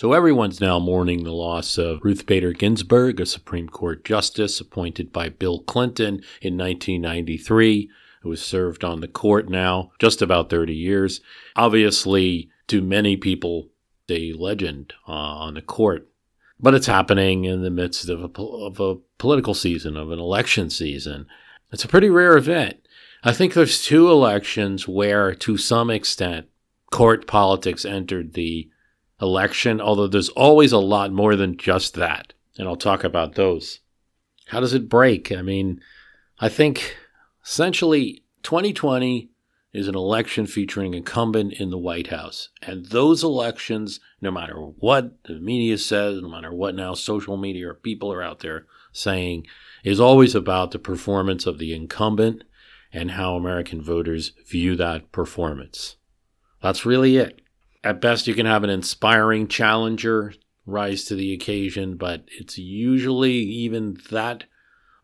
So everyone's now mourning the loss of Ruth Bader Ginsburg, a Supreme Court justice appointed by Bill Clinton in 1993, who has served on the court now just about 30 years. Obviously, to many people, a legend uh, on the court. But it's happening in the midst of a, of a political season, of an election season. It's a pretty rare event. I think there's two elections where, to some extent, court politics entered the election, although there's always a lot more than just that. And I'll talk about those. How does it break? I mean, I think essentially 2020 is an election featuring incumbent in the White House. And those elections, no matter what the media says, no matter what now social media or people are out there saying, is always about the performance of the incumbent and how American voters view that performance. That's really it at best, you can have an inspiring challenger rise to the occasion, but it's usually even that,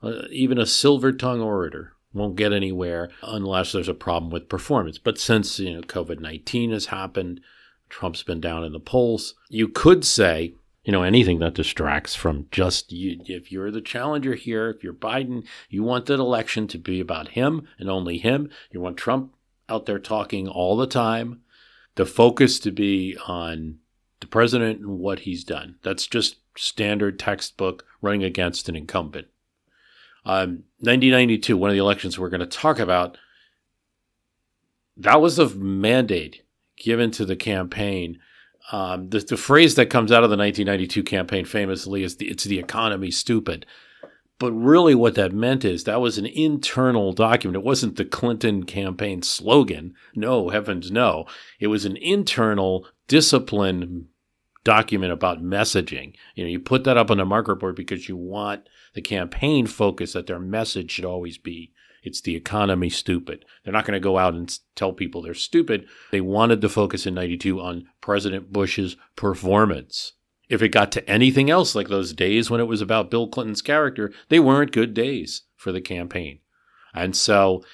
uh, even a silver tongue orator won't get anywhere unless there's a problem with performance. But since you know COVID nineteen has happened, Trump's been down in the polls. You could say, you know, anything that distracts from just you. If you're the challenger here, if you're Biden, you want that election to be about him and only him. You want Trump out there talking all the time the focus to be on the president and what he's done. That's just standard textbook running against an incumbent. Um, 1992, one of the elections we're going to talk about, that was a mandate given to the campaign. Um, the, the phrase that comes out of the 1992 campaign famously is the, it's the economy stupid. But really, what that meant is that was an internal document. It wasn't the Clinton campaign slogan. No, heavens no. It was an internal discipline document about messaging. You know, you put that up on the marker board because you want the campaign focus that their message should always be it's the economy stupid. They're not going to go out and tell people they're stupid. They wanted to focus in 92 on President Bush's performance if it got to anything else like those days when it was about Bill Clinton's character, they weren't good days for the campaign. And so,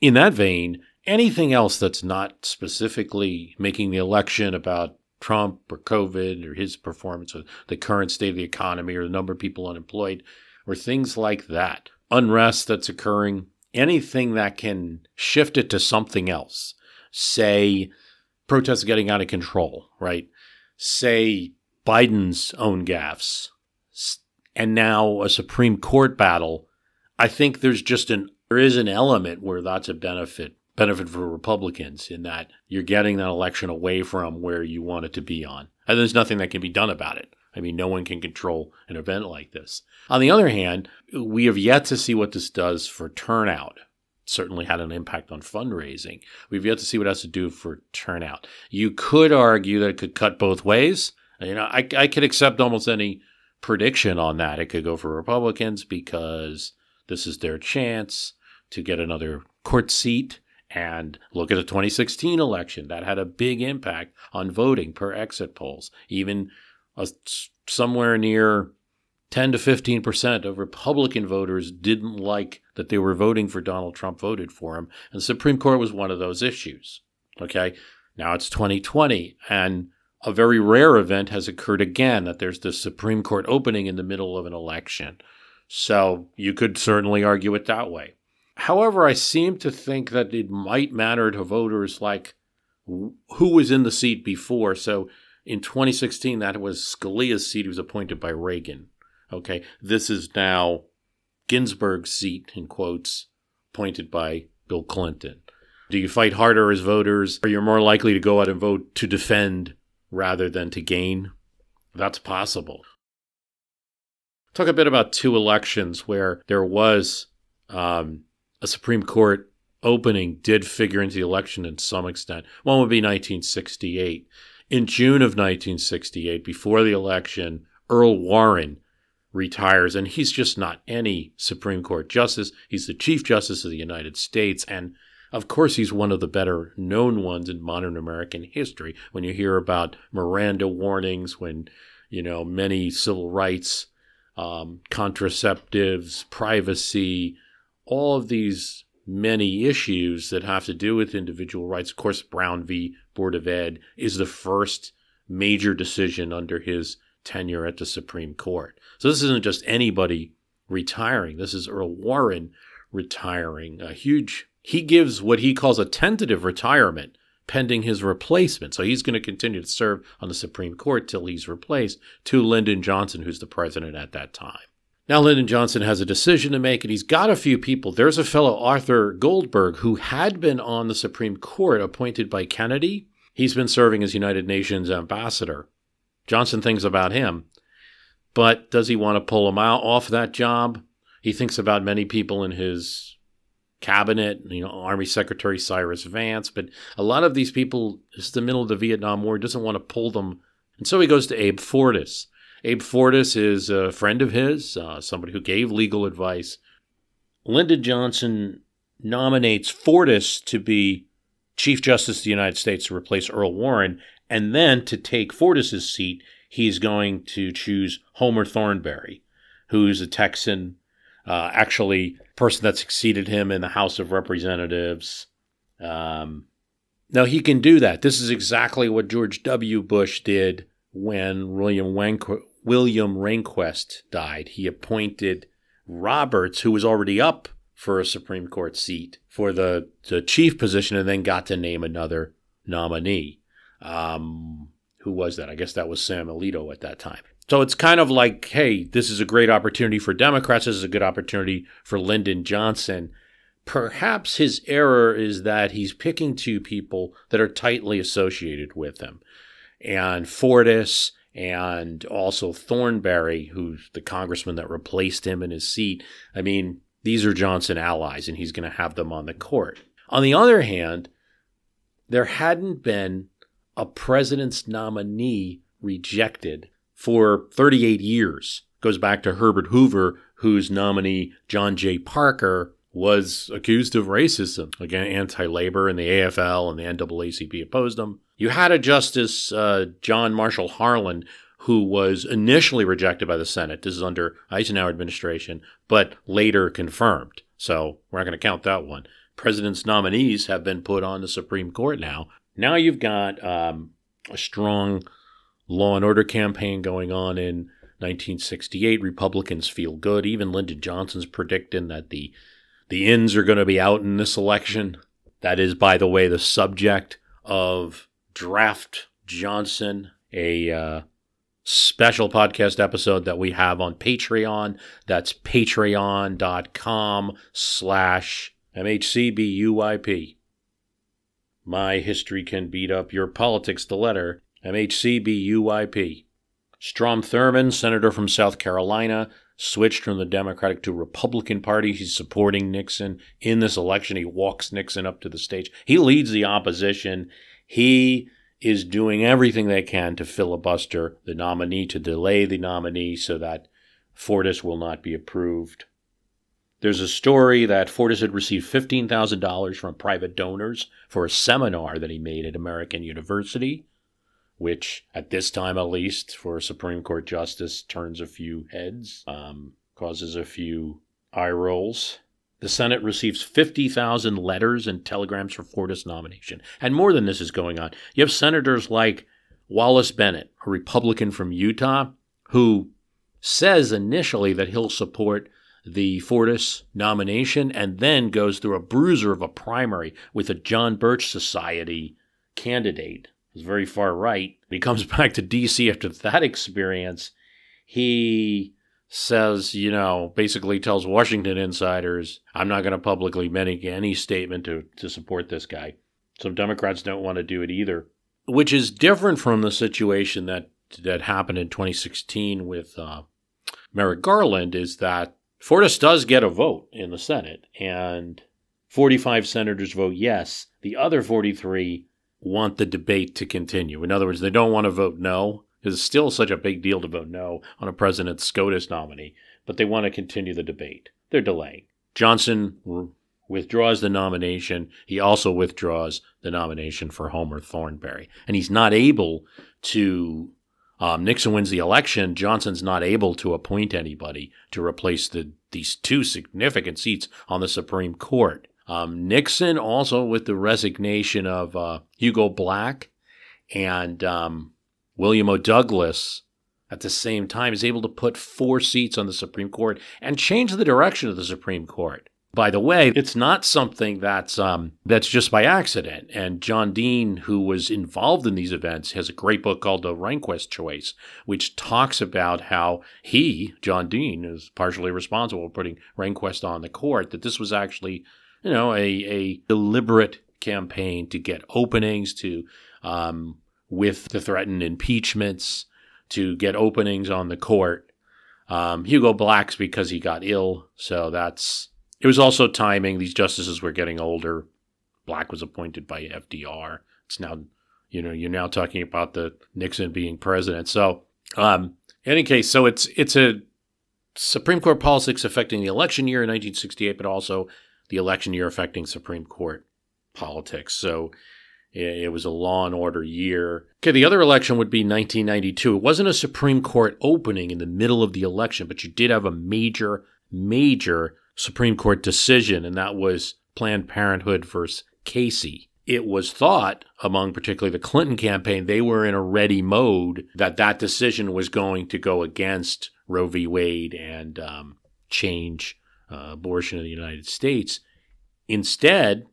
in that vein, anything else that's not specifically making the election about Trump or COVID or his performance or the current state of the economy or the number of people unemployed or things like that, unrest that's occurring, anything that can shift it to something else, say protests getting out of control, right? Say Biden's own gaffes, and now a Supreme Court battle, I think there's just an there is an element where that's a benefit benefit for Republicans in that you're getting that election away from where you want it to be on. And there's nothing that can be done about it. I mean, no one can control an event like this. On the other hand, we have yet to see what this does for turnout. It certainly had an impact on fundraising. We've yet to see what it has to do for turnout. You could argue that it could cut both ways. You know, I, I could accept almost any prediction on that. It could go for Republicans because this is their chance to get another court seat. And look at the 2016 election. That had a big impact on voting per exit polls. Even a, somewhere near 10 to 15 percent of Republican voters didn't like that they were voting for Donald Trump, voted for him. And the Supreme Court was one of those issues. Okay. Now it's 2020. And a very rare event has occurred again that there's the Supreme Court opening in the middle of an election. So you could certainly argue it that way. However, I seem to think that it might matter to voters like who was in the seat before. So in 2016, that was Scalia's seat. He was appointed by Reagan. Okay. This is now Ginsburg's seat, in quotes, appointed by Bill Clinton? Do you fight harder as voters? Are you more likely to go out and vote to defend rather than to gain? That's possible. Talk a bit about two elections where there was um, a Supreme Court opening did figure into the election in some extent. One would be 1968. In June of 1968, before the election, Earl Warren retires, and he's just not any Supreme Court justice. He's the Chief Justice of the United States, and of course, he's one of the better known ones in modern American history. When you hear about Miranda warnings, when you know many civil rights, um, contraceptives, privacy, all of these many issues that have to do with individual rights. Of course, Brown v. Board of Ed is the first major decision under his tenure at the Supreme Court. So this isn't just anybody retiring. This is Earl Warren retiring. A huge, he gives what he calls a tentative retirement pending his replacement. So he's going to continue to serve on the Supreme Court till he's replaced to Lyndon Johnson, who's the president at that time. Now, Lyndon Johnson has a decision to make, and he's got a few people. There's a fellow, Arthur Goldberg, who had been on the Supreme Court appointed by Kennedy. He's been serving as United Nations ambassador. Johnson thinks about him, but does he want to pull him out off that job? He thinks about many people in his cabinet, you know, Army Secretary Cyrus Vance, but a lot of these people, it's the middle of the Vietnam War, doesn't want to pull them. And so he goes to Abe Fortas. Abe Fortas is a friend of his, uh, somebody who gave legal advice. Lyndon Johnson nominates Fortas to be Chief Justice of the United States to replace Earl Warren, and then to take Fortas's seat, he's going to choose Homer Thornberry, who's a Texan, uh, actually person that succeeded him in the House of Representatives. Um, now he can do that. This is exactly what George W. Bush did when William William Rehnquist died, he appointed Roberts, who was already up for a Supreme Court seat, for the, the chief position, and then got to name another nominee. Um, who was that? I guess that was Sam Alito at that time. So it's kind of like, hey, this is a great opportunity for Democrats. This is a good opportunity for Lyndon Johnson. Perhaps his error is that he's picking two people that are tightly associated with him. And Fortas and also Thornberry, who's the congressman that replaced him in his seat. I mean, these are Johnson allies, and he's going to have them on the court. On the other hand, there hadn't been a president's nominee rejected for 38 years. Goes back to Herbert Hoover, whose nominee, John J. Parker, was accused of racism, again, anti labor, and the AFL and the NAACP opposed him. You had a Justice uh, John Marshall Harlan who was initially rejected by the Senate. This is under Eisenhower administration, but later confirmed. So we're not going to count that one. President's nominees have been put on the Supreme Court now. Now you've got um, a strong law and order campaign going on in 1968. Republicans feel good. Even Lyndon Johnson's predicting that the the ins are going to be out in this election. That is, by the way, the subject of Draft Johnson, a uh, special podcast episode that we have on Patreon. That's patreon.com slash MHCBUYP. My history can beat up your politics, the letter MHCBUYP. Strom Thurmond, senator from South Carolina, switched from the Democratic to Republican Party. He's supporting Nixon in this election. He walks Nixon up to the stage. He leads the opposition. He is doing everything they can to filibuster the nominee, to delay the nominee so that Fortas will not be approved. There's a story that Fortas had received $15,000 from private donors for a seminar that he made at American University, which, at this time at least, for a Supreme Court justice, turns a few heads, um, causes a few eye rolls. The Senate receives 50,000 letters and telegrams for Fortas nomination. And more than this is going on. You have senators like Wallace Bennett, a Republican from Utah, who says initially that he'll support the Fortas nomination and then goes through a bruiser of a primary with a John Birch Society candidate. Very far right. He comes back to D.C. after that experience. He says, you know, basically tells Washington insiders, I'm not going to publicly make any statement to, to support this guy. Some Democrats don't want to do it either, which is different from the situation that that happened in 2016 with uh, Merrick Garland. Is that Fortas does get a vote in the Senate, and 45 senators vote yes. The other 43 want the debate to continue. In other words, they don't want to vote no because it's still such a big deal to vote no on a President SCOTUS nominee, but they want to continue the debate. They're delaying. Johnson withdraws the nomination. He also withdraws the nomination for Homer Thornberry. And he's not able to, um, Nixon wins the election. Johnson's not able to appoint anybody to replace the, these two significant seats on the Supreme Court. Um, Nixon also with the resignation of uh, Hugo Black and um, William O. Douglas, at the same time, is able to put four seats on the Supreme Court and change the direction of the Supreme Court. By the way, it's not something that's um, that's just by accident. And John Dean, who was involved in these events, has a great book called The Rehnquist Choice, which talks about how he, John Dean, is partially responsible for putting Rehnquist on the court. That this was actually, you know, a, a deliberate campaign to get openings to um, with the threatened impeachments to get openings on the court. Um, Hugo Black's because he got ill, so that's it was also timing. These justices were getting older. Black was appointed by FDR. It's now, you know, you're now talking about the Nixon being president. So, um, in any case, so it's it's a Supreme Court politics affecting the election year in 1968, but also the election year affecting Supreme Court politics. So it was a law and order year. Okay, the other election would be 1992. It wasn't a Supreme Court opening in the middle of the election, but you did have a major, major Supreme Court decision, and that was Planned Parenthood versus Casey. It was thought, among particularly the Clinton campaign, they were in a ready mode that that decision was going to go against Roe v. Wade and um, change uh, abortion in the United States. Instead,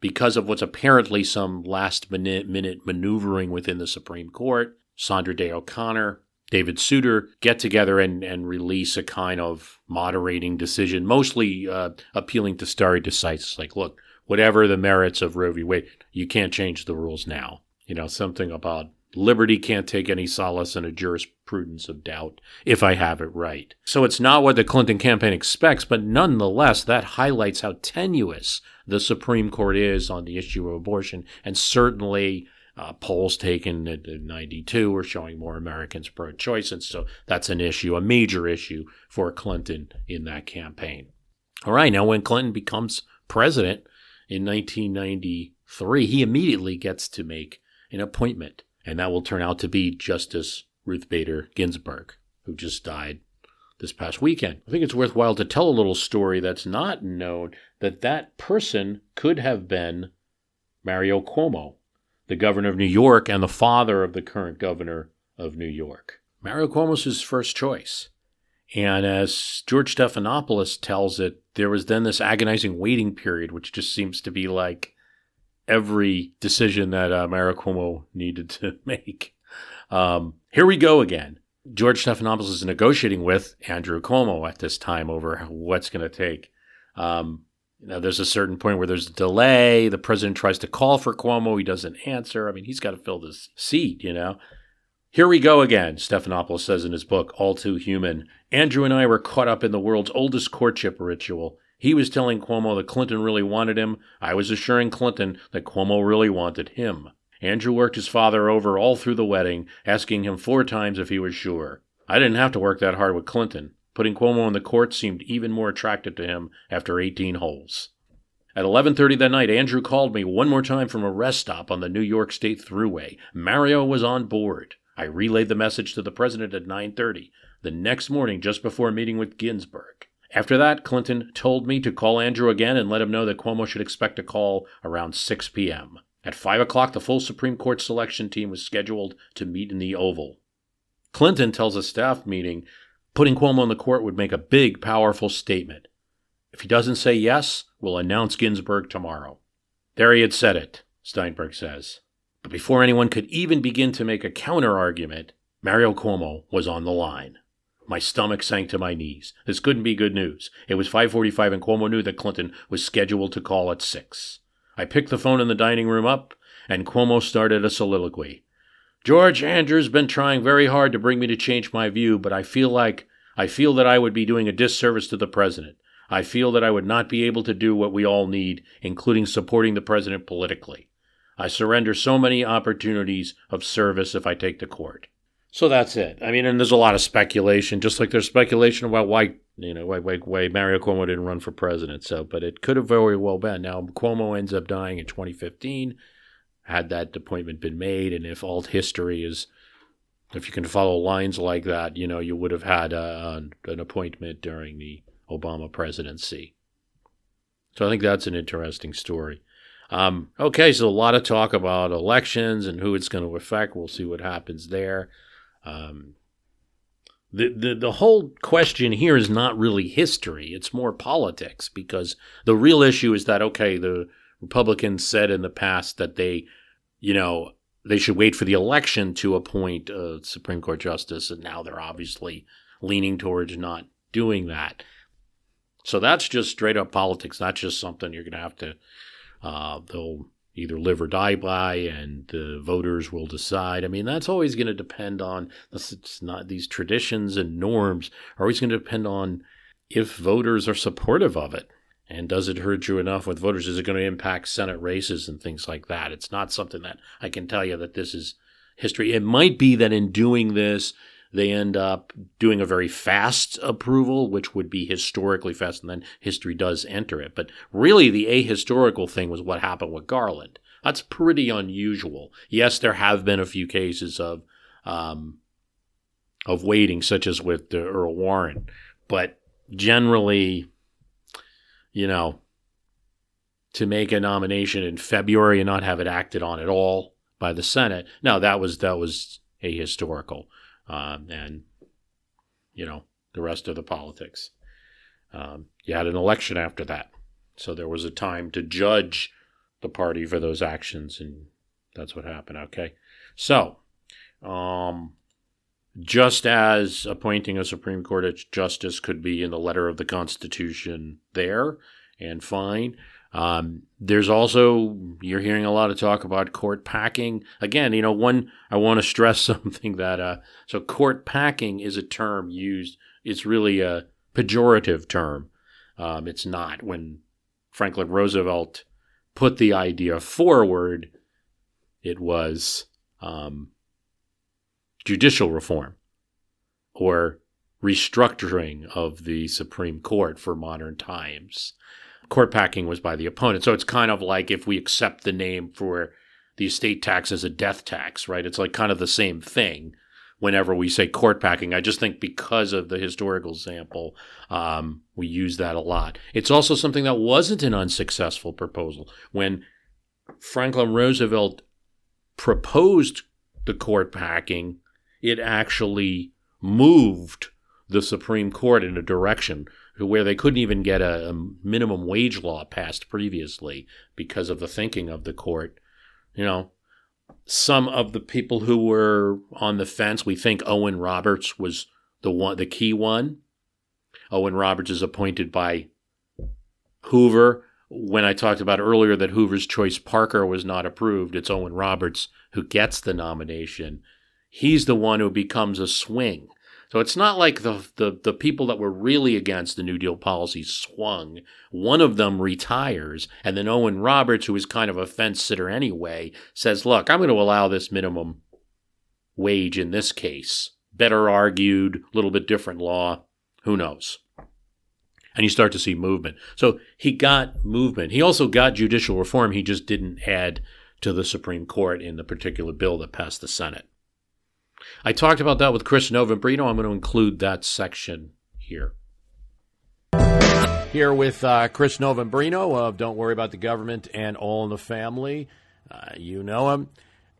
because of what's apparently some last minute, minute maneuvering within the Supreme Court, Sandra Day O'Connor, David Souter get together and, and release a kind of moderating decision, mostly uh, appealing to stare decisis. Like, look, whatever the merits of Roe v. Wade, you can't change the rules now. You know, something about liberty can't take any solace in a jurisprudence of doubt if I have it right. So it's not what the Clinton campaign expects, but nonetheless, that highlights how tenuous the Supreme Court is on the issue of abortion. And certainly, uh, polls taken in 92 are showing more Americans pro choice. And so that's an issue, a major issue for Clinton in that campaign. All right, now when Clinton becomes president in 1993, he immediately gets to make an appointment, and that will turn out to be Justice Ruth Bader Ginsburg, who just died this past weekend. I think it's worthwhile to tell a little story that's not known that that person could have been Mario Cuomo, the governor of New York and the father of the current governor of New York. Mario Cuomo's his first choice. And as George Stephanopoulos tells it, there was then this agonizing waiting period, which just seems to be like every decision that uh, Cuomo needed to make. Um, here we go again. George Stephanopoulos is negotiating with Andrew Cuomo at this time over what's going to take. Um, you know, there's a certain point where there's a delay. The president tries to call for Cuomo. He doesn't answer. I mean, he's got to fill this seat, you know. Here we go again, Stephanopoulos says in his book, All Too Human. Andrew and I were caught up in the world's oldest courtship ritual. He was telling Cuomo that Clinton really wanted him. I was assuring Clinton that Cuomo really wanted him. Andrew worked his father over all through the wedding, asking him four times if he was sure. I didn't have to work that hard with Clinton. Putting Cuomo in the court seemed even more attractive to him after 18 holes. At 11:30 that night, Andrew called me one more time from a rest stop on the New York State Thruway. Mario was on board. I relayed the message to the president at 9:30 the next morning just before meeting with Ginsburg. After that, Clinton told me to call Andrew again and let him know that Cuomo should expect a call around 6 p.m. At 5 o'clock, the full Supreme Court selection team was scheduled to meet in the Oval. Clinton tells a staff meeting Putting Cuomo on the court would make a big, powerful statement. If he doesn't say yes, we'll announce Ginsburg tomorrow. There he had said it, Steinberg says. But before anyone could even begin to make a counter argument, Mario Cuomo was on the line. My stomach sank to my knees. This couldn't be good news. It was 5:45 and Cuomo knew that Clinton was scheduled to call at 6. I picked the phone in the dining room up and Cuomo started a soliloquy. George Andrews been trying very hard to bring me to change my view, but I feel like I feel that I would be doing a disservice to the president. I feel that I would not be able to do what we all need, including supporting the president politically. I surrender so many opportunities of service if I take the court. So that's it. I mean, and there's a lot of speculation, just like there's speculation about why you know why, why, why Mario Cuomo didn't run for president. So, but it could have very well been. Now Cuomo ends up dying in 2015. Had that appointment been made, and if alt history is, if you can follow lines like that, you know, you would have had a, an appointment during the Obama presidency. So I think that's an interesting story. Um, okay, so a lot of talk about elections and who it's going to affect. We'll see what happens there. Um, the, the the whole question here is not really history; it's more politics because the real issue is that okay, the Republicans said in the past that they, you know, they should wait for the election to appoint a Supreme Court justice, and now they're obviously leaning towards not doing that. So that's just straight up politics. That's just something you're going to have to. Uh, they'll either live or die by, and the voters will decide. I mean, that's always going to depend on it's not these traditions and norms are always going to depend on if voters are supportive of it. And does it hurt you enough with voters? Is it going to impact Senate races and things like that? It's not something that I can tell you that this is history. It might be that in doing this, they end up doing a very fast approval, which would be historically fast, and then history does enter it. But really, the ahistorical thing was what happened with Garland. That's pretty unusual. Yes, there have been a few cases of um, of waiting, such as with the Earl Warren, but generally, you know, to make a nomination in February and not have it acted on at all by the Senate, no, that was that was ahistorical um, and you know the rest of the politics. Um, you had an election after that, so there was a time to judge the party for those actions, and that's what happened. Okay, so um, just as appointing a Supreme Court justice could be in the letter of the Constitution there and fine, um, there's also you're hearing a lot of talk about court packing. Again, you know, one I want to stress something that uh, so court packing is a term used. It's really a pejorative term. Um, it's not when Franklin Roosevelt put the idea forward. It was um, judicial reform or restructuring of the Supreme Court for modern times court packing was by the opponent. So it's kind of like if we accept the name for the estate tax as a death tax, right? It's like kind of the same thing whenever we say court packing. I just think because of the historical sample, um, we use that a lot. It's also something that wasn't an unsuccessful proposal. When Franklin Roosevelt proposed the court packing, it actually moved the Supreme Court in a direction where they couldn't even get a, a minimum wage law passed previously because of the thinking of the court. You know, some of the people who were on the fence, we think Owen Roberts was the one, the key one. Owen Roberts is appointed by Hoover. When I talked about earlier that Hoover's choice Parker was not approved, it's Owen Roberts who gets the nomination. He's the one who becomes a swing. So it's not like the, the, the people that were really against the New Deal policy swung. One of them retires, and then Owen Roberts, who is kind of a fence sitter anyway, says, Look, I'm going to allow this minimum wage in this case. Better argued, a little bit different law. Who knows? And you start to see movement. So he got movement. He also got judicial reform. He just didn't add to the Supreme Court in the particular bill that passed the Senate. I talked about that with Chris Novembrino. I'm going to include that section here. Here with uh, Chris Novembrino of Don't Worry About the Government and All in the Family. Uh, you know him.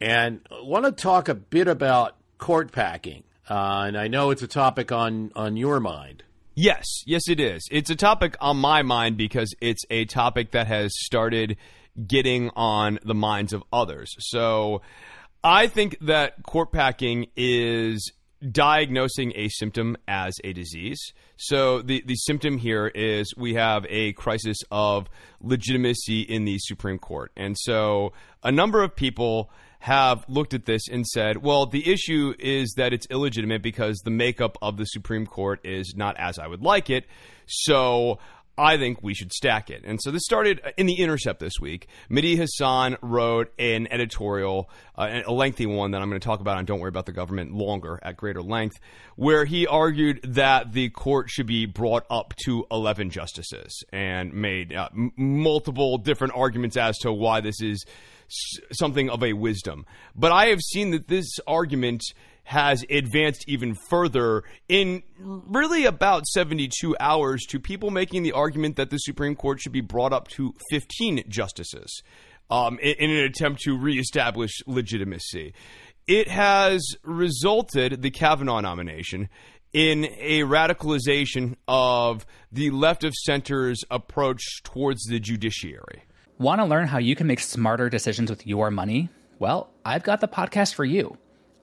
And I want to talk a bit about court packing. Uh, and I know it's a topic on, on your mind. Yes, yes, it is. It's a topic on my mind because it's a topic that has started getting on the minds of others. So I think that court packing is diagnosing a symptom as a disease. So the, the symptom here is we have a crisis of legitimacy in the Supreme Court. And so a number of people have looked at this and said, well, the issue is that it's illegitimate because the makeup of the Supreme Court is not as I would like it. So I think we should stack it. And so this started in the Intercept this week. Mehdi Hasan wrote an editorial, uh, a lengthy one that I'm going to talk about on Don't Worry About the Government longer at greater length, where he argued that the court should be brought up to 11 justices and made uh, m- multiple different arguments as to why this is something of a wisdom. But I have seen that this argument has advanced even further in really about 72 hours to people making the argument that the Supreme Court should be brought up to 15 justices um, in, in an attempt to reestablish legitimacy. It has resulted, the Kavanaugh nomination, in a radicalization of the left of center's approach towards the judiciary. Want to learn how you can make smarter decisions with your money? Well, I've got the podcast for you.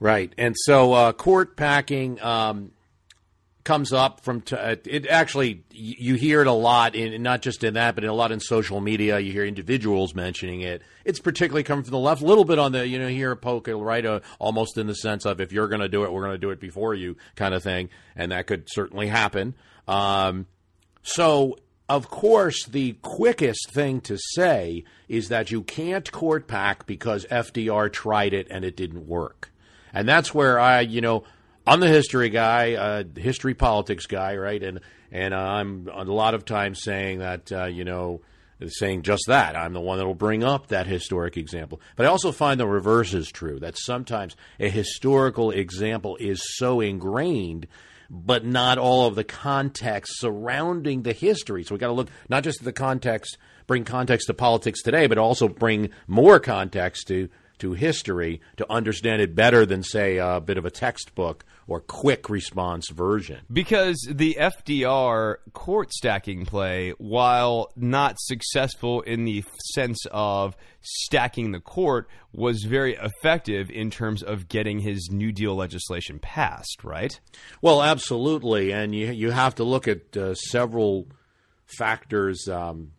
Right. And so uh, court packing um, comes up from t- uh, it actually you hear it a lot in not just in that but in a lot in social media you hear individuals mentioning it. It's particularly coming from the left a little bit on the you know here poke right uh, almost in the sense of if you're going to do it we're going to do it before you kind of thing and that could certainly happen. Um, so of course the quickest thing to say is that you can't court pack because FDR tried it and it didn't work and that's where I you know I'm the history guy, uh, history politics guy, right? And and uh, I'm a lot of times saying that uh, you know saying just that. I'm the one that will bring up that historic example. But I also find the reverse is true. That sometimes a historical example is so ingrained but not all of the context surrounding the history. So we got to look not just at the context, bring context to politics today, but also bring more context to to history to understand it better than say a bit of a textbook or quick response version. Because the FDR court stacking play, while not successful in the sense of stacking the court, was very effective in terms of getting his New Deal legislation passed, right? Well, absolutely. And you, you have to look at uh, several factors um,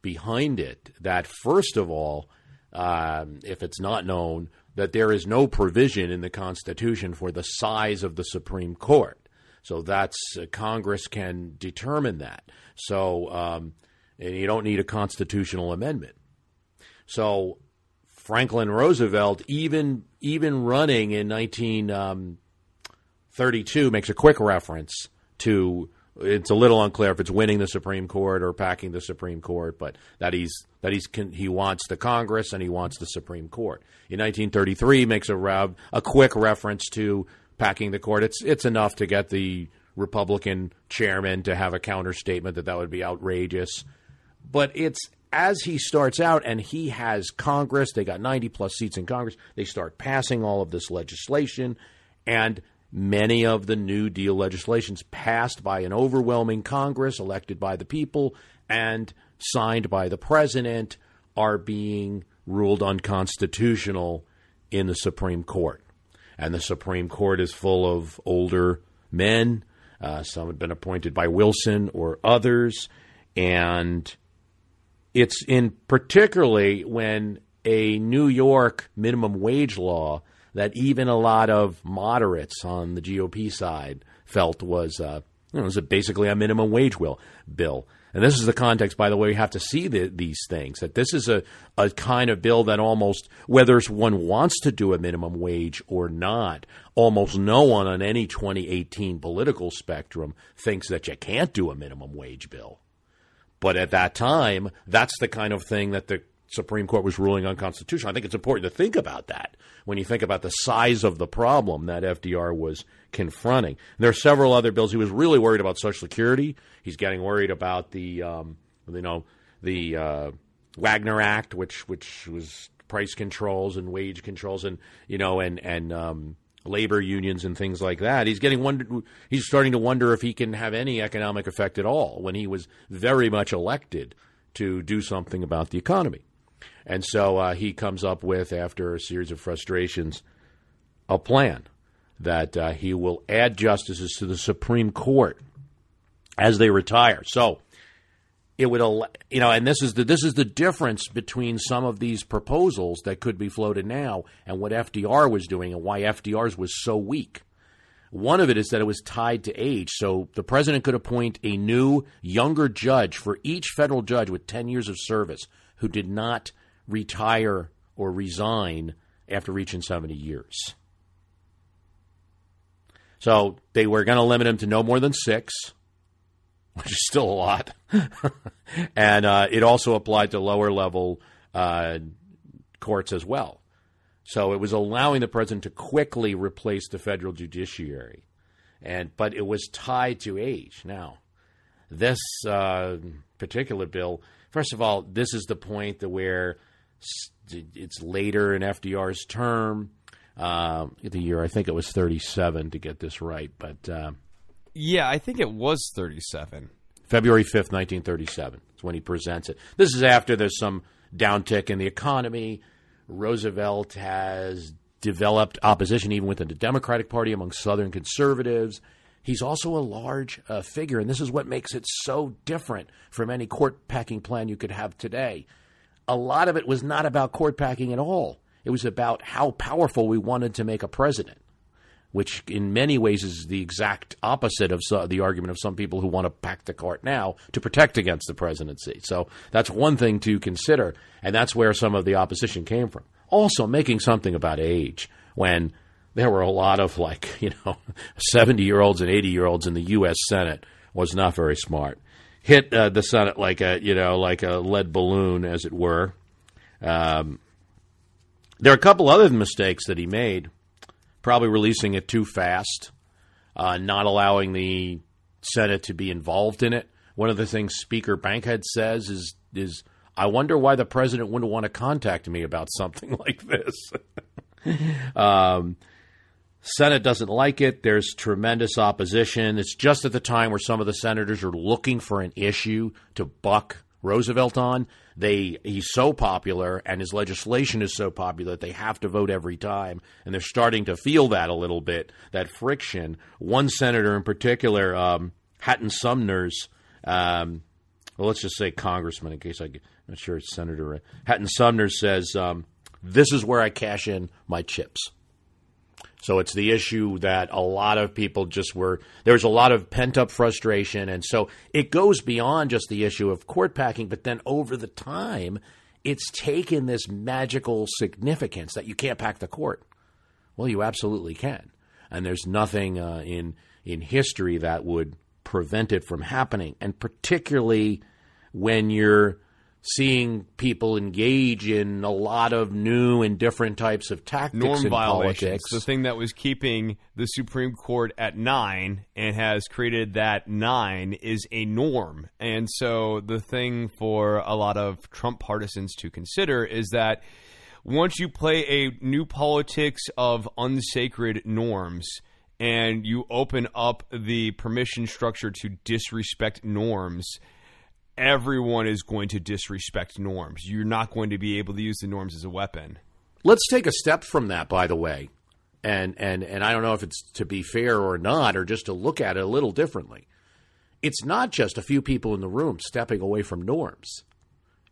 behind it. That, first of all, um, if it's not known, that there is no provision in the Constitution for the size of the Supreme Court. So that's uh, Congress can determine that. So um, you don't need a constitutional amendment. So Franklin Roosevelt, even even running in 1932, um, makes a quick reference to it's a little unclear if it's winning the Supreme Court or packing the Supreme Court, but that he's that he's he wants the Congress and he wants the Supreme Court. In 1933, makes a a quick reference to packing the court. It's it's enough to get the Republican chairman to have a counter statement that that would be outrageous, but it's as he starts out and he has Congress, they got 90 plus seats in Congress, they start passing all of this legislation and Many of the New Deal legislations passed by an overwhelming Congress elected by the people and signed by the president are being ruled unconstitutional in the Supreme Court. And the Supreme Court is full of older men. Uh, some have been appointed by Wilson or others. And it's in particularly when a New York minimum wage law that even a lot of moderates on the GOP side felt was uh, You know, was basically a minimum wage will, bill. And this is the context, by the way, you have to see the, these things. That this is a, a kind of bill that almost, whether one wants to do a minimum wage or not, almost no one on any 2018 political spectrum thinks that you can't do a minimum wage bill. But at that time, that's the kind of thing that the Supreme Court was ruling unconstitutional. I think it's important to think about that when you think about the size of the problem that FDR was confronting. There are several other bills. He was really worried about Social Security. He's getting worried about the, um, you know, the uh, Wagner Act, which which was price controls and wage controls, and you know, and and um, labor unions and things like that. He's getting wonder, He's starting to wonder if he can have any economic effect at all when he was very much elected to do something about the economy. And so uh, he comes up with, after a series of frustrations, a plan that uh, he will add justices to the Supreme Court as they retire. So it would, you know, and this is the this is the difference between some of these proposals that could be floated now and what FDR was doing and why FDR's was so weak. One of it is that it was tied to age. So the president could appoint a new, younger judge for each federal judge with 10 years of service who did not retire or resign after reaching 70 years. So they were going to limit him to no more than six, which is still a lot. and uh, it also applied to lower level uh, courts as well. So it was allowing the president to quickly replace the federal judiciary, and but it was tied to age. Now, this uh, particular bill, first of all, this is the point where it's later in FDR's term. Uh, the year I think it was 37 to get this right, but uh, yeah, I think it was 37. February 5th, 1937 is when he presents it. This is after there's some downtick in the economy. Roosevelt has developed opposition even within the Democratic Party among Southern conservatives. He's also a large uh, figure, and this is what makes it so different from any court packing plan you could have today a lot of it was not about court packing at all. It was about how powerful we wanted to make a president, which in many ways is the exact opposite of the argument of some people who want to pack the court now to protect against the presidency. So that's one thing to consider, and that's where some of the opposition came from. Also, making something about age when there were a lot of like, you know, 70 year olds and 80 year olds in the U.S. Senate was not very smart hit uh, the Senate like a you know like a lead balloon, as it were. Um, there are a couple other mistakes that he made. Probably releasing it too fast, uh, not allowing the Senate to be involved in it. One of the things Speaker Bankhead says is is I wonder why the president wouldn't want to contact me about something like this. um, Senate doesn't like it. There's tremendous opposition. It's just at the time where some of the senators are looking for an issue to buck Roosevelt on. They he's so popular and his legislation is so popular that they have to vote every time, and they're starting to feel that a little bit that friction. One senator in particular, um, Hatton Sumners, um, well, let's just say congressman in case I, am not sure it's Senator Hatton Sumner says, um, "This is where I cash in my chips." So it's the issue that a lot of people just were, there's a lot of pent up frustration. And so it goes beyond just the issue of court packing, but then over the time, it's taken this magical significance that you can't pack the court. Well, you absolutely can. And there's nothing uh, in, in history that would prevent it from happening. And particularly when you're seeing people engage in a lot of new and different types of tactics norm in violations. Politics. The thing that was keeping the Supreme Court at nine and has created that nine is a norm. And so the thing for a lot of Trump partisans to consider is that once you play a new politics of unsacred norms and you open up the permission structure to disrespect norms – everyone is going to disrespect norms. You're not going to be able to use the norms as a weapon. Let's take a step from that, by the way. And, and, and I don't know if it's to be fair or not, or just to look at it a little differently. It's not just a few people in the room stepping away from norms.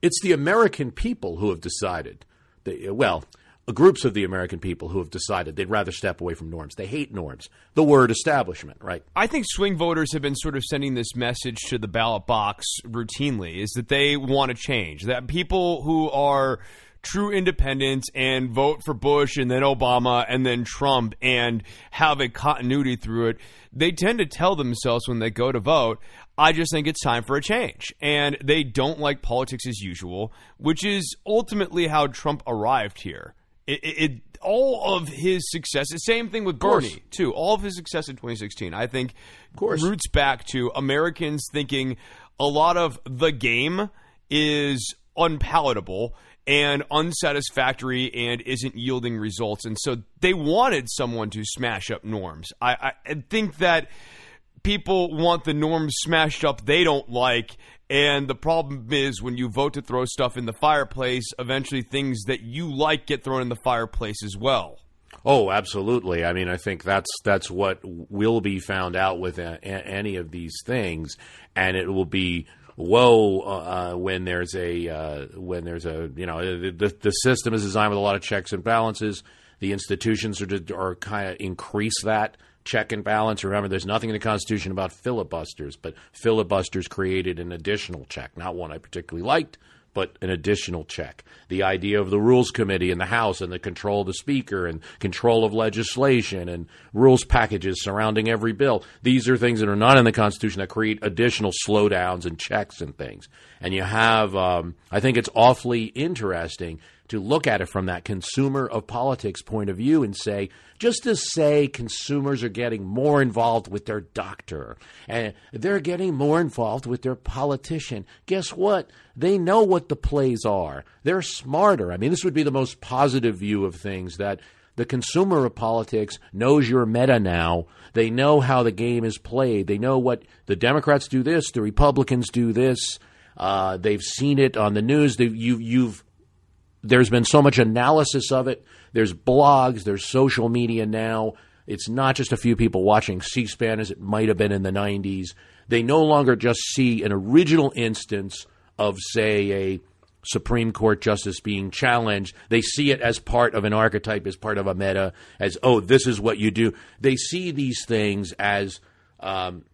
It's the American people who have decided, that, well, groups of the American people who have decided they'd rather step away from norms. They hate norms. The word establishment, right? I think swing voters have been sort of sending this message to the ballot box routinely is that they want to change. That people who are true independents and vote for Bush and then Obama and then Trump and have a continuity through it, they tend to tell themselves when they go to vote, I just think it's time for a change. And they don't like politics as usual, which is ultimately how Trump arrived here. It, it, it all of his success, the same thing with Bernie too. All of his success in 2016, I think, of course. roots back to Americans thinking a lot of the game is unpalatable and unsatisfactory and isn't yielding results. And so they wanted someone to smash up norms. I, I think that people want the norms smashed up they don't like. And the problem is when you vote to throw stuff in the fireplace, eventually things that you like get thrown in the fireplace as well. Oh, absolutely. I mean, I think that's that's what will be found out with a, a, any of these things, and it will be whoa uh, when there's a uh, when there's a you know the the system is designed with a lot of checks and balances. The institutions are to, are kind of increase that check and balance. Remember, there's nothing in the Constitution about filibusters, but filibusters created an additional check, not one I particularly liked, but an additional check. The idea of the Rules Committee in the House and the control of the Speaker and control of legislation and rules packages surrounding every bill. These are things that are not in the Constitution that create additional slowdowns and checks and things. And you have, um, I think it's awfully interesting to look at it from that consumer of politics point of view and say, just to say consumers are getting more involved with their doctor and they're getting more involved with their politician. Guess what? They know what the plays are. They're smarter. I mean, this would be the most positive view of things that the consumer of politics knows your meta now. They know how the game is played. They know what the Democrats do this, the Republicans do this. Uh, they've seen it on the news. They, you, you've there's been so much analysis of it. There's blogs, there's social media now. It's not just a few people watching C SPAN as it might have been in the 90s. They no longer just see an original instance of, say, a Supreme Court justice being challenged. They see it as part of an archetype, as part of a meta, as, oh, this is what you do. They see these things as um,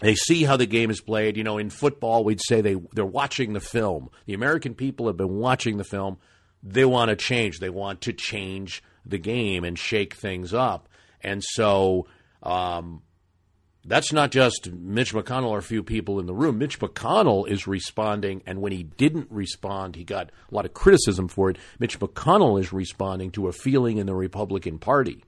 they see how the game is played. You know, in football, we'd say they they're watching the film. The American people have been watching the film. They want to change. They want to change the game and shake things up. And so um, that's not just Mitch McConnell or a few people in the room. Mitch McConnell is responding, and when he didn't respond, he got a lot of criticism for it. Mitch McConnell is responding to a feeling in the Republican Party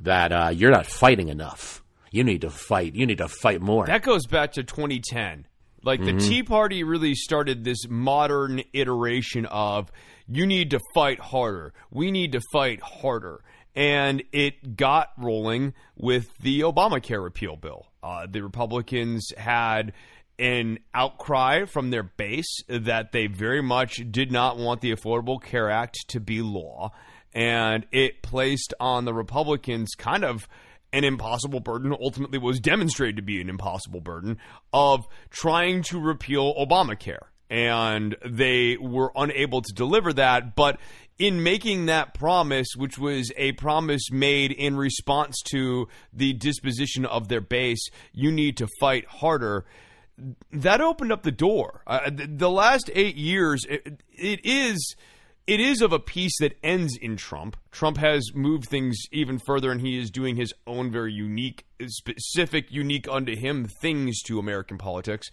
that uh, you're not fighting enough you need to fight. You need to fight more. That goes back to 2010. Like the mm-hmm. Tea Party really started this modern iteration of you need to fight harder. We need to fight harder. And it got rolling with the Obamacare repeal bill. Uh, the Republicans had an outcry from their base that they very much did not want the Affordable Care Act to be law. And it placed on the Republicans kind of an impossible burden, ultimately was demonstrated to be an impossible burden, of trying to repeal Obamacare. And they were unable to deliver that. But in making that promise, which was a promise made in response to the disposition of their base, you need to fight harder. That opened up the door. Uh, the last eight years, it, it is it is of a piece that ends in Trump. Trump has moved things even further, and he is doing his own very unique, specific, unique unto him things to American politics.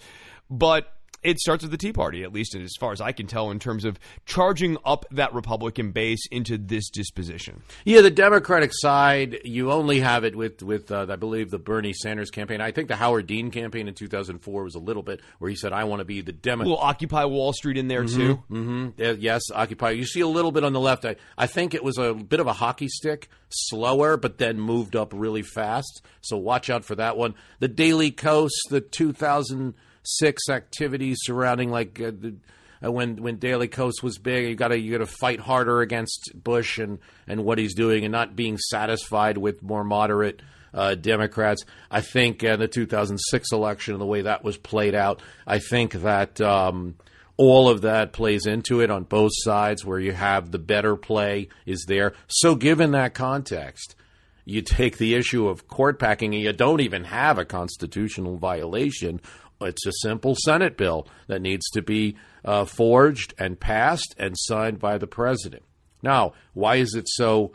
But it starts with the Tea Party, at least as far as I can tell, in terms of charging up that Republican base into this disposition. Yeah, the Democratic side, you only have it with with uh, I believe the Bernie Sanders campaign. I think the Howard Dean campaign in 2004 was a little bit where he said, "I want to be the Democrat." Will Occupy Wall Street in there mm-hmm, too. Mm-hmm. Uh, yes, Occupy. You see a little bit on the left. I I think it was a bit of a hockey stick, slower, but then moved up really fast. So watch out for that one. The Daily Kos, the 2000- six activities surrounding like uh, the, uh, when when Daily Kos was big. You got to you got to fight harder against Bush and and what he's doing, and not being satisfied with more moderate. Uh, Democrats. I think uh, the 2006 election and the way that was played out, I think that um, all of that plays into it on both sides where you have the better play is there. So, given that context, you take the issue of court packing and you don't even have a constitutional violation. It's a simple Senate bill that needs to be uh, forged and passed and signed by the president. Now, why is it so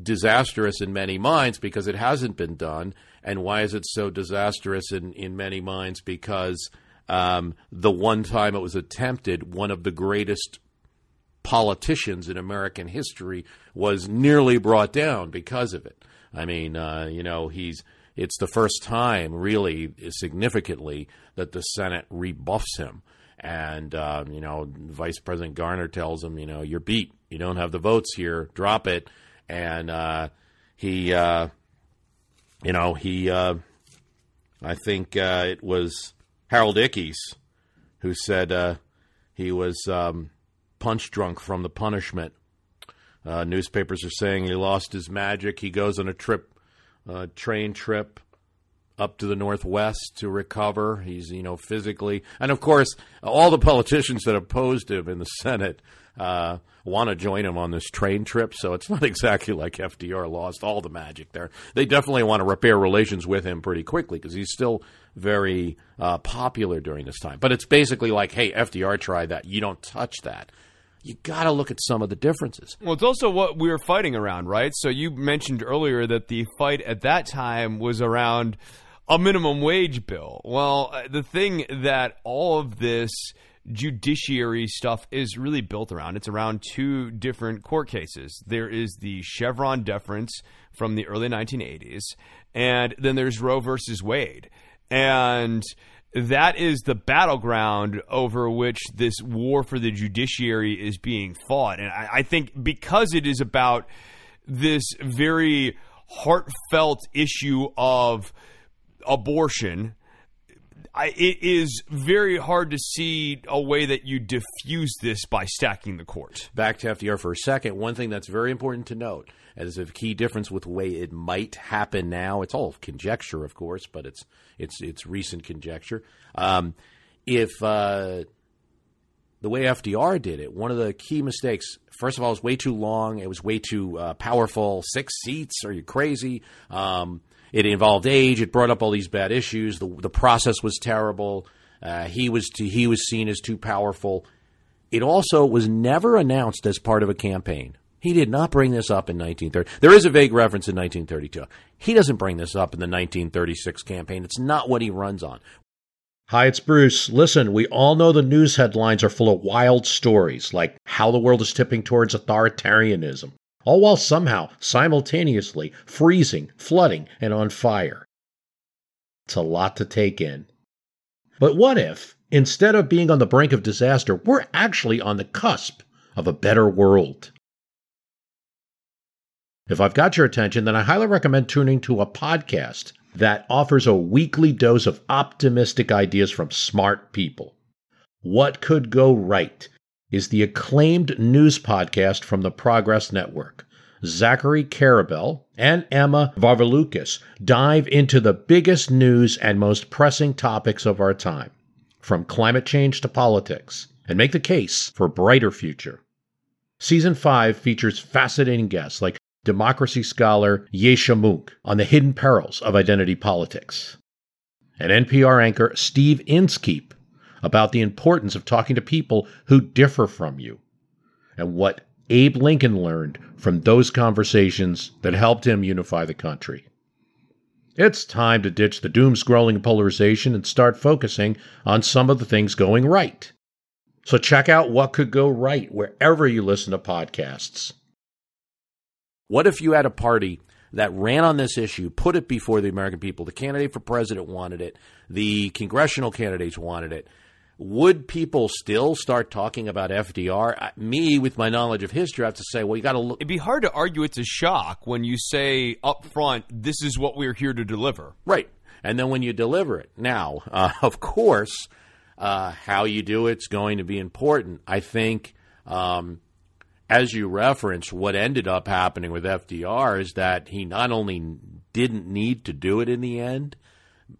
disastrous in many minds? Because it hasn't been done. And why is it so disastrous in, in many minds? Because um, the one time it was attempted, one of the greatest politicians in American history was nearly brought down because of it. I mean, uh, you know, he's it's the first time, really significantly, that the Senate rebuffs him. And, uh, you know, Vice President Garner tells him, you know, you're beat. You don't have the votes here. Drop it. And uh, he, uh, you know, he, uh, I think uh, it was Harold Ickes who said uh, he was um, punch drunk from the punishment. Newspapers are saying he lost his magic. He goes on a trip, train trip up to the northwest to recover. He's you know physically, and of course, all the politicians that opposed him in the Senate uh, want to join him on this train trip. So it's not exactly like FDR lost all the magic there. They definitely want to repair relations with him pretty quickly because he's still very uh, popular during this time. But it's basically like, hey, FDR tried that. You don't touch that you got to look at some of the differences. Well, it's also what we were fighting around, right? So you mentioned earlier that the fight at that time was around a minimum wage bill. Well, uh, the thing that all of this judiciary stuff is really built around. It's around two different court cases. There is the Chevron deference from the early 1980s, and then there's Roe versus Wade. And that is the battleground over which this war for the judiciary is being fought. And I, I think because it is about this very heartfelt issue of abortion I, it is very hard to see a way that you diffuse this by stacking the court. Back to FDR for a second. One thing that's very important to note, as a key difference with the way it might happen now, it's all conjecture, of course, but it's it's it's recent conjecture. Um, if uh, the way FDR did it, one of the key mistakes, first of all, it was way too long. It was way too uh, powerful. Six seats? Are you crazy? Um, it involved age. It brought up all these bad issues. The, the process was terrible. Uh, he was he was seen as too powerful. It also was never announced as part of a campaign. He did not bring this up in 1930. There is a vague reference in 1932. He doesn't bring this up in the 1936 campaign. It's not what he runs on. Hi, it's Bruce. Listen, we all know the news headlines are full of wild stories, like how the world is tipping towards authoritarianism, all while somehow simultaneously freezing, flooding, and on fire. It's a lot to take in. But what if, instead of being on the brink of disaster, we're actually on the cusp of a better world? If I've got your attention, then I highly recommend tuning to a podcast that offers a weekly dose of optimistic ideas from smart people. What Could Go Right is the acclaimed news podcast from the Progress Network. Zachary Karabell and Emma Varvaloucas dive into the biggest news and most pressing topics of our time, from climate change to politics, and make the case for a brighter future. Season 5 features fascinating guests like democracy scholar Yascha Mounk on the hidden perils of identity politics, and NPR anchor Steve Inskeep about the importance of talking to people who differ from you and what Abe Lincoln learned from those conversations that helped him unify the country. It's time to ditch the doom scrolling polarization and start focusing on some of the things going right. So check out what could go right wherever you listen to podcasts. What if you had a party that ran on this issue, put it before the American people? The candidate for president wanted it, the congressional candidates wanted it would people still start talking about FDR? Me, with my knowledge of history, I have to say, well, you got to look. It'd be hard to argue it's a shock when you say up front, this is what we're here to deliver. Right. And then when you deliver it. Now, uh, of course, uh, how you do it's going to be important. I think, um, as you reference, what ended up happening with FDR is that he not only didn't need to do it in the end,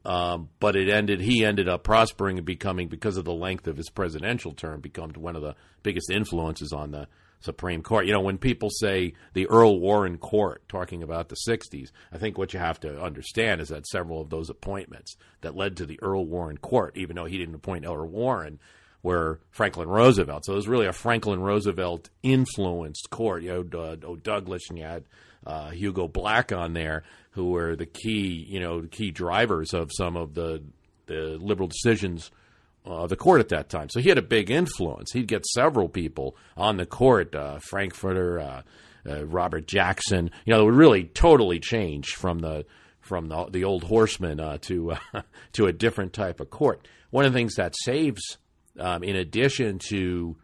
Um, but it ended. He ended up prospering and becoming, because of the length of his presidential term, become one of the biggest influences on the Supreme Court. You know, when people say the Earl Warren Court, talking about the 60s, I think what you have to understand is that several of those appointments that led to the Earl Warren Court, even though he didn't appoint Earl Warren, were Franklin Roosevelt. So it was really a Franklin Roosevelt influenced court. You had uh, Douglas and you had uh, Hugo Black on there, who were the key, you know, key drivers of some of the the liberal decisions uh, of the court at that time. So he had a big influence. He'd get several people on the court, uh, Frankfurter, uh, uh Robert Jackson. You know, it would really totally change from the from the, the old horseman uh, to uh, to a different type of court. One of the things that saves, um, in addition to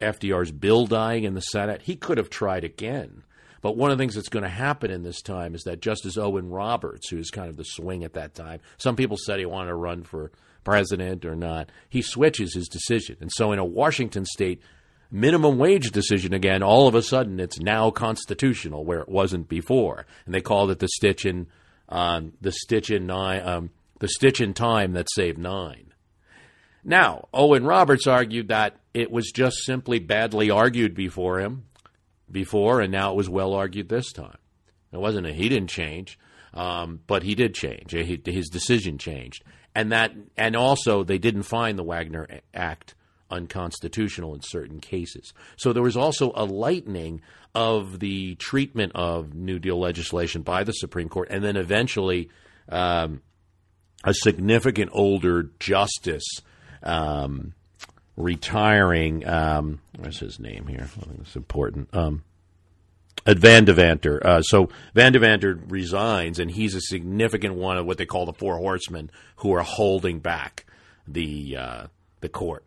FDR's bill dying in the Senate, he could have tried again. But one of the things that's going to happen in this time is that Justice Owen Roberts, who is kind of the swing at that time, some people said he wanted to run for president or not, he switches his decision. And so in a Washington state minimum wage decision again, all of a sudden it's now constitutional where it wasn't before. And they called it the stitch in um, the stitch in nine um, the stitch in time that saved nine. Now, Owen Roberts argued that it was just simply badly argued before him before, and now it was well argued this time. It wasn't a, he didn't change, um, but he did change. His decision changed and that and also they didn't find the Wagner Act unconstitutional in certain cases. So there was also a lightening of the treatment of New Deal legislation by the Supreme Court, and then eventually um, a significant older justice um, retiring. Um, what's his name here? I think it's important. Um, at Van Devanter. Uh, so Van Devanter resigns, and he's a significant one of what they call the four horsemen who are holding back the uh, the court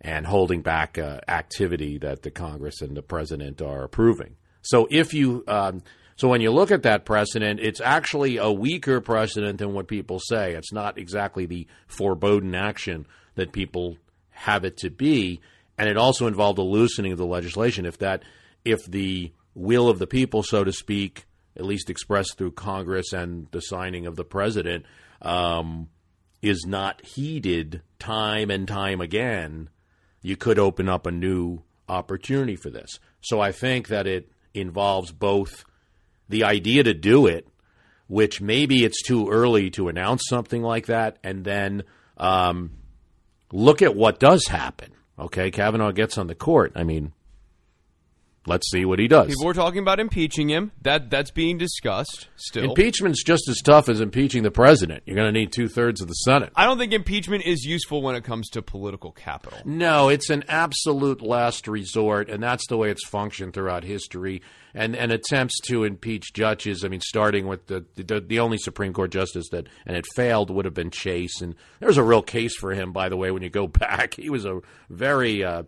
and holding back uh, activity that the Congress and the president are approving. So if you um, so when you look at that precedent, it's actually a weaker precedent than what people say. It's not exactly the foreboding action that people have it to be, and it also involved a loosening of the legislation. If that if the will of the people, so to speak, at least expressed through Congress and the signing of the president, um, is not heeded time and time again, you could open up a new opportunity for this. So I think that it involves both the idea to do it, which maybe it's too early to announce something like that, and then um, look at what does happen. Okay, Kavanaugh gets on the court. I mean, Let's see what he does. People were talking about impeaching him. That that's being discussed still. Impeachment's just as tough as impeaching the president. You're going to need two thirds of the Senate. I don't think impeachment is useful when it comes to political capital. No, it's an absolute last resort, and that's the way it's functioned throughout history. And and attempts to impeach judges. I mean, starting with the the, the only Supreme Court justice that and it failed would have been Chase, and there's a real case for him. By the way, when you go back, he was a very uh,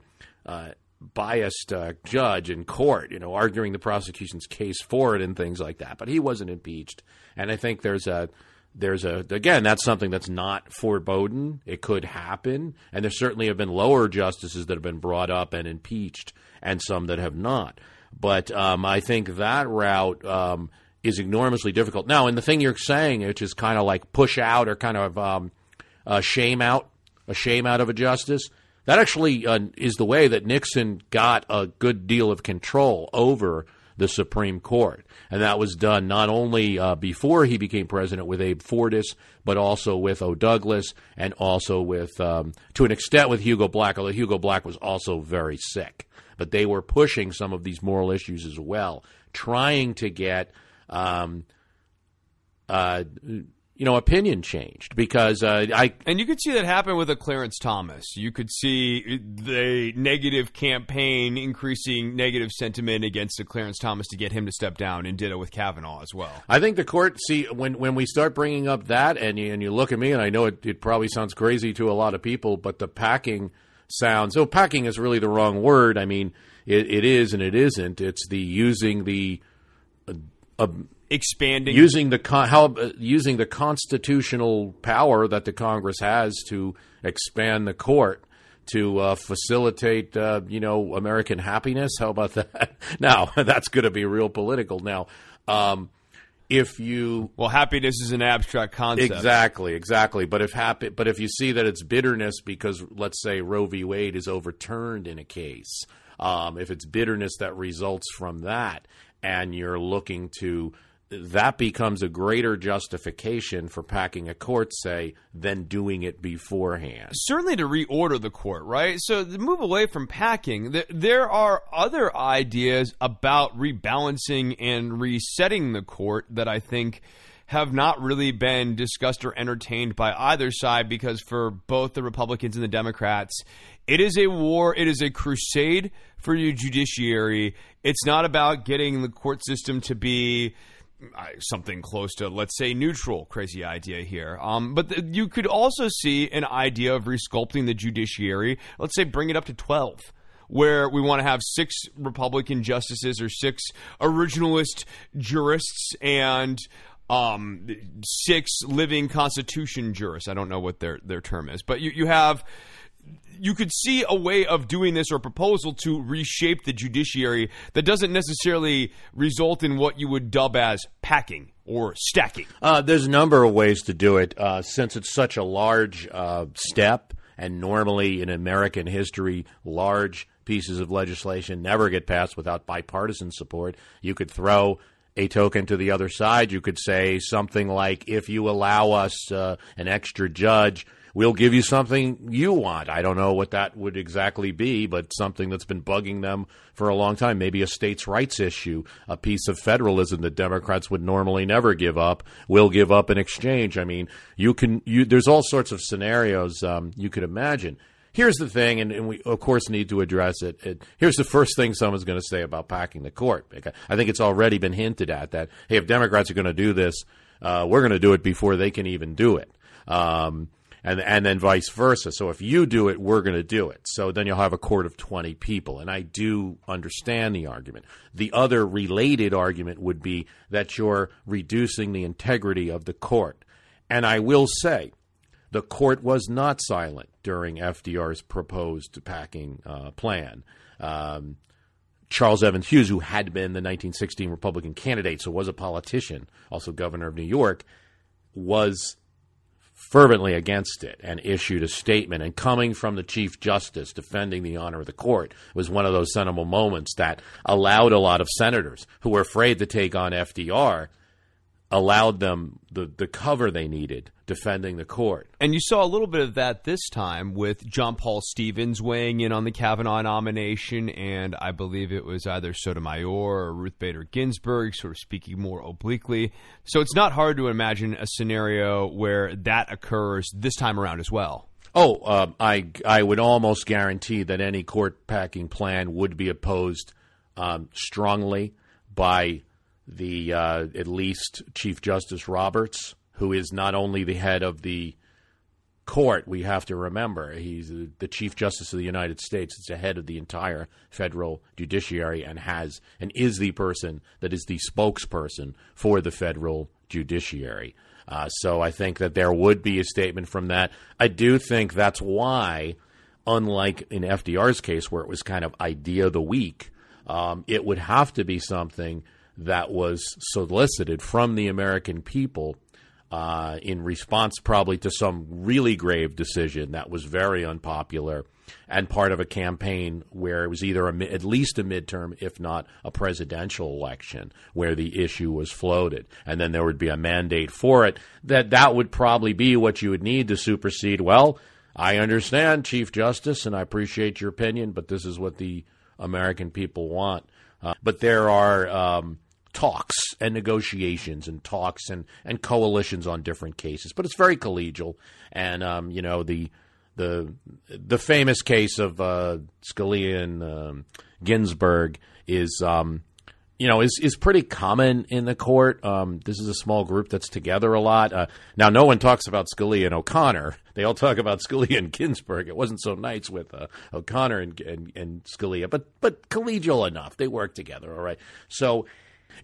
uh, biased uh, judge in court, you know, arguing the prosecution's case for it and things like that. But he wasn't impeached, and I think there's a there's a again that's something that's not foreboding. It could happen, and there certainly have been lower justices that have been brought up and impeached, and some that have not. But um, I think that route um, is enormously difficult. Now, and the thing you're saying, which is kind of like push out or kind of um, shame out, a shame out of a justice that actually uh, is the way that Nixon got a good deal of control over the Supreme Court. And that was done not only uh, before he became president with Abe Fortas, but also with O. Douglas and also with, um, to an extent, with Hugo Black, although Hugo Black was also very sick. But they were pushing some of these moral issues as well, trying to get. Um, uh, you know, opinion changed because uh, I and you could see that happen with a Clarence Thomas. You could see the negative campaign increasing negative sentiment against a Clarence Thomas to get him to step down, and ditto with Kavanaugh as well. I think the court see when when we start bringing up that, and you, and you look at me, and I know it, it probably sounds crazy to a lot of people, but the packing sounds. So packing is really the wrong word. I mean, it, it is and it isn't. It's the using the. Uh, uh, expanding using the con- how uh, using the constitutional power that the Congress has to expand the court to uh, facilitate uh, you know American happiness. How about that? now that's going to be real political. Now, um, if you Well, happiness is an abstract concept. Exactly, exactly. But if happy, but if you see that it's bitterness because let's say Roe v. Wade is overturned in a case, um, if it's bitterness that results from that, and you're looking to that becomes a greater justification for packing a court, say, than doing it beforehand. certainly to reorder the court, right? So to move away from packing, th- there are other ideas about rebalancing and resetting the court that I think have not really been discussed or entertained by either side because for both the Republicans and the Democrats, it is a war, it is a crusade for your judiciary. It's not about getting the court system to be uh, something close to, let's say, neutral. Crazy idea here. Um, but th- you could also see an idea of resculpting the judiciary. Let's say bring it up to 12 where we want to have six Republican justices or six originalist jurists and um, six living Constitution jurists. I don't know what their their term is, but you you have you could see a way of doing this or a proposal to reshape the judiciary that doesn't necessarily result in what you would dub as packing or stacking. Uh, there's a number of ways to do it. Uh, since it's such a large uh, step, and normally in American history, large pieces of legislation never get passed without bipartisan support, you could throw a token to the other side. You could say something like, if you allow us uh, an extra judge, we'll give you something you want. I don't know what that would exactly be, but something that's been bugging them for a long time. Maybe a states' rights issue, a piece of federalism that Democrats would normally never give up, will give up in exchange. I mean, you can. You, there's all sorts of scenarios um, you could imagine. Here's the thing, and, and, we of course need to address it. it here's the first thing someone's going to say about packing the court. I think it's already been hinted at that hey, if Democrats are going to do this, uh, we're going to do it before they can even do it. Um, and and then vice versa. So if you do it, we're going to do it. So then you'll have a court of 20 people. And I do understand the argument. The other related argument would be that you're reducing the integrity of the court. And I will say, the court was not silent during FDR's proposed packing uh, plan. Um, Charles Evans Hughes, who had been the 1916 Republican candidate, so was a politician, also governor of New York, was fervently against it and issued a statement. And coming from the Chief Justice defending the honor of the court was one of those seminal moments that allowed a lot of senators who were afraid to take on FDR allowed them the, the cover they needed defending the court. And you saw a little bit of that this time with John Paul Stevens weighing in on the Kavanaugh nomination, and I believe it was either Sotomayor or Ruth Bader Ginsburg, sort of speaking more obliquely. So it's not hard to imagine a scenario where that occurs this time around as well. Oh, uh, I I would almost guarantee that any court packing plan would be opposed um, strongly by the uh, at least Chief Justice Roberts, who is not only the head of the court, we have to remember he's the Chief Justice of the United States. It's the head of the entire federal judiciary and has and is the person that is the spokesperson for the federal judiciary. Uh, so I think that there would be a statement from that. I do think that's why, unlike in FDR's case where it was kind of idea of the week, um, it would have to be something that was solicited from the American people uh, in response, probably to some really grave decision that was very unpopular and part of a campaign where it was either a, at least a midterm, if not a presidential election, where the issue was floated, and then there would be a mandate for it. That that would probably be what you would need to supersede. Well, I understand, Chief Justice, and I appreciate your opinion, but this is what the American people want. Uh, but there are um, talks and negotiations and talks and, and coalitions on different cases. But it's very collegial, and um, you know the the the famous case of uh, Scalia and um, Ginsburg is um, you know is is pretty common in the court. Um, this is a small group that's together a lot. Uh, now, no one talks about Scalia and O'Connor. They all talk about Scalia and Ginsburg. It wasn't so nice with uh, O'Connor and, and, and Scalia, but but collegial enough. They work together, all right. So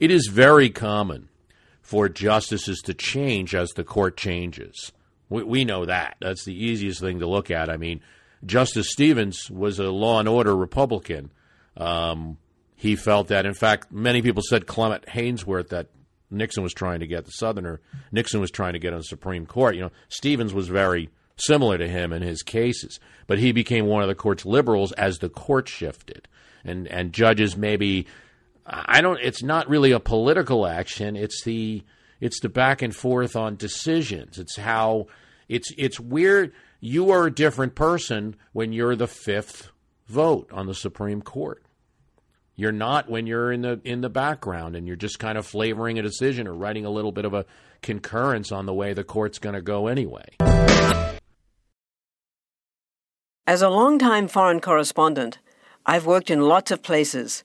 it is very common for justices to change as the court changes. We, we know that. That's the easiest thing to look at. I mean, Justice Stevens was a law and order Republican. Um, he felt that, in fact, many people said Clement Haynsworth, that Nixon was trying to get the Southerner. Nixon was trying to get on the Supreme Court. You know, Stevens was very similar to him in his cases, but he became one of the court's liberals as the court shifted, and and judges maybe. I don't. It's not really a political action. It's the it's the back and forth on decisions. It's how it's it's weird. You are a different person when you're the fifth vote on the Supreme Court. You're not when you're in the in the background and you're just kind of flavoring a decision or writing a little bit of a concurrence on the way the court's going to go anyway. As a long-time foreign correspondent, I've worked in lots of places,